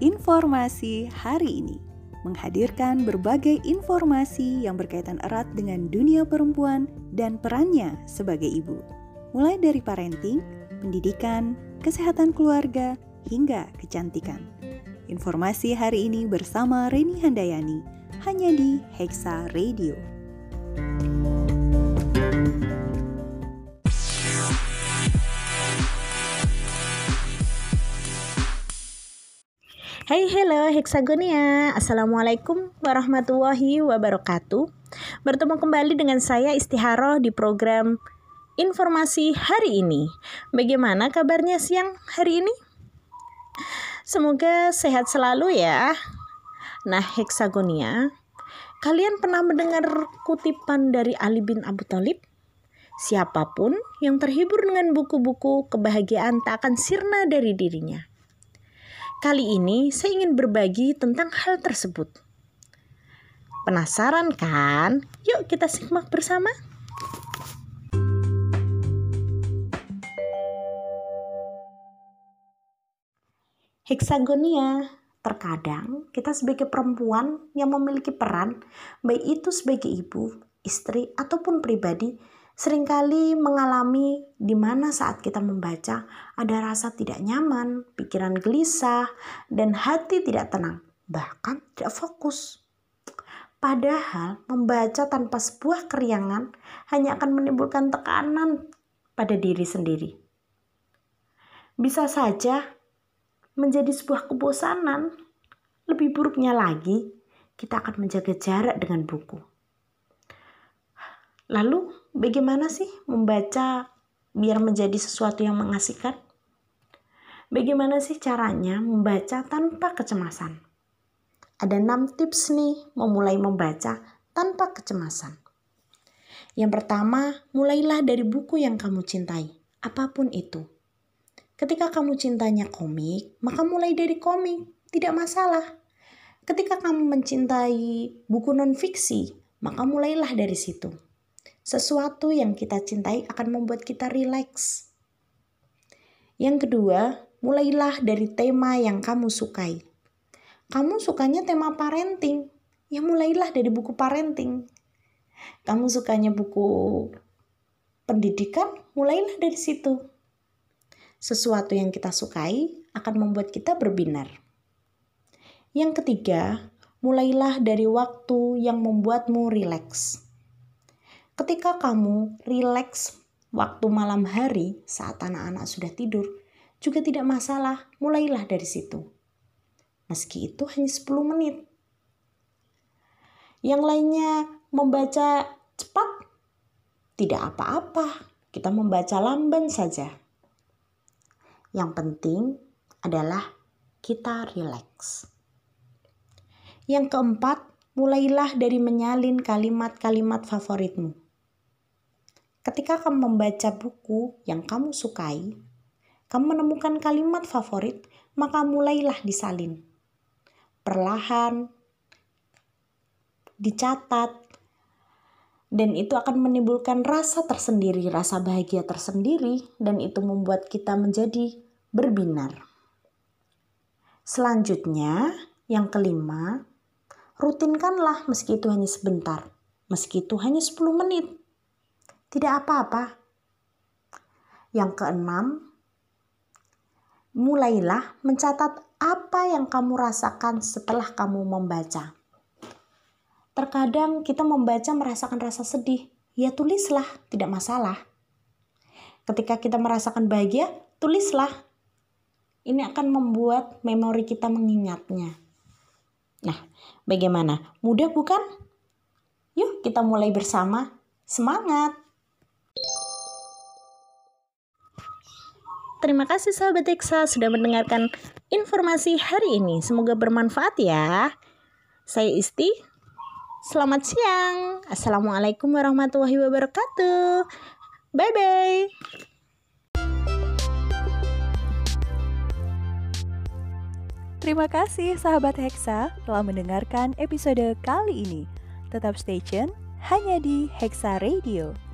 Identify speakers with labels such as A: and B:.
A: Informasi hari ini menghadirkan berbagai informasi yang berkaitan erat dengan dunia perempuan dan perannya sebagai ibu, mulai dari parenting, pendidikan, kesehatan keluarga, hingga kecantikan. Informasi hari ini bersama Reni Handayani hanya di Hexa Radio.
B: Hai hello Hexagonia. Assalamualaikum warahmatullahi wabarakatuh. Bertemu kembali dengan saya Istiharoh di program Informasi hari ini. Bagaimana kabarnya siang hari ini? Semoga sehat selalu ya. Nah Hexagonia Kalian pernah mendengar kutipan dari Ali bin Abu Talib? Siapa pun yang terhibur dengan buku-buku kebahagiaan tak akan sirna dari dirinya Kali ini saya ingin berbagi tentang hal tersebut. Penasaran kan? Yuk kita simak bersama. Heksagonia Terkadang kita sebagai perempuan yang memiliki peran, baik itu sebagai ibu, istri, ataupun pribadi, sering kali mengalami di mana saat kita membaca ada rasa tidak nyaman, pikiran gelisah, dan hati tidak tenang, bahkan tidak fokus. Padahal membaca tanpa sebuah keriangan hanya akan menimbulkan tekanan pada diri sendiri. Bisa saja menjadi sebuah kebosanan. Lebih buruknya lagi, kita akan menjaga jarak dengan buku. Lalu, bagaimana sih membaca biar menjadi sesuatu yang mengasihkan? Bagaimana sih caranya membaca tanpa kecemasan? Ada enam tips nih memulai membaca tanpa kecemasan. Yang pertama, mulailah dari buku yang kamu cintai, apa pun itu. Ketika kamu cintanya komik, maka mulai dari komik, tidak masalah. Ketika kamu mencintai buku non-fiksi, maka mulailah dari situ. Sesuatu yang kita cintai akan membuat kita rileks. Yang kedua, mulailah dari tema yang kamu sukai. Kamu sukanya tema parenting, ya mulailah dari buku parenting. Kamu sukanya buku pendidikan, mulailah dari situ sesuatu yang kita sukai akan membuat kita berbinar. Yang ketiga, mulailah dari waktu yang membuatmu rileks. Ketika kamu rileks waktu malam hari saat anak-anak sudah tidur, juga tidak masalah, mulailah dari situ. Meski itu hanya 10 menit. Yang lainnya membaca cepat, tidak apa-apa. Kita membaca lamban saja. Yang penting adalah kita rileks. Yang keempat, mulailah dari menyalin kalimat-kalimat favoritmu. Ketika kamu membaca buku yang kamu sukai, kamu menemukan kalimat favorit, maka mulailah disalin. Perlahan, dicatat, dan itu akan menimbulkan rasa tersendiri, rasa bahagia tersendiri, dan itu membuat kita menjadi berbinar. Selanjutnya, yang kelima, rutinkanlah meski itu hanya sebentar, meski itu hanya 10 menit. Tidak apa-apa. Yang keenam, mulailah mencatat apa yang kamu rasakan setelah kamu membaca. Terkadang kita membaca merasakan rasa sedih. Ya tulislah, tidak masalah. Ketika kita merasakan bahagia, tulislah. Ini akan membuat memori kita mengingatnya. Nah, bagaimana? Mudah bukan? Yuk kita mulai bersama. Semangat! Terima kasih sahabat Eksa sudah mendengarkan informasi hari ini. Semoga bermanfaat ya. Saya Isti. Selamat siang. Assalamualaikum warahmatullahi wabarakatuh. Bye bye.
A: Terima kasih sahabat Hexa telah mendengarkan episode kali ini. Tetap stay tune hanya di Hexa Radio.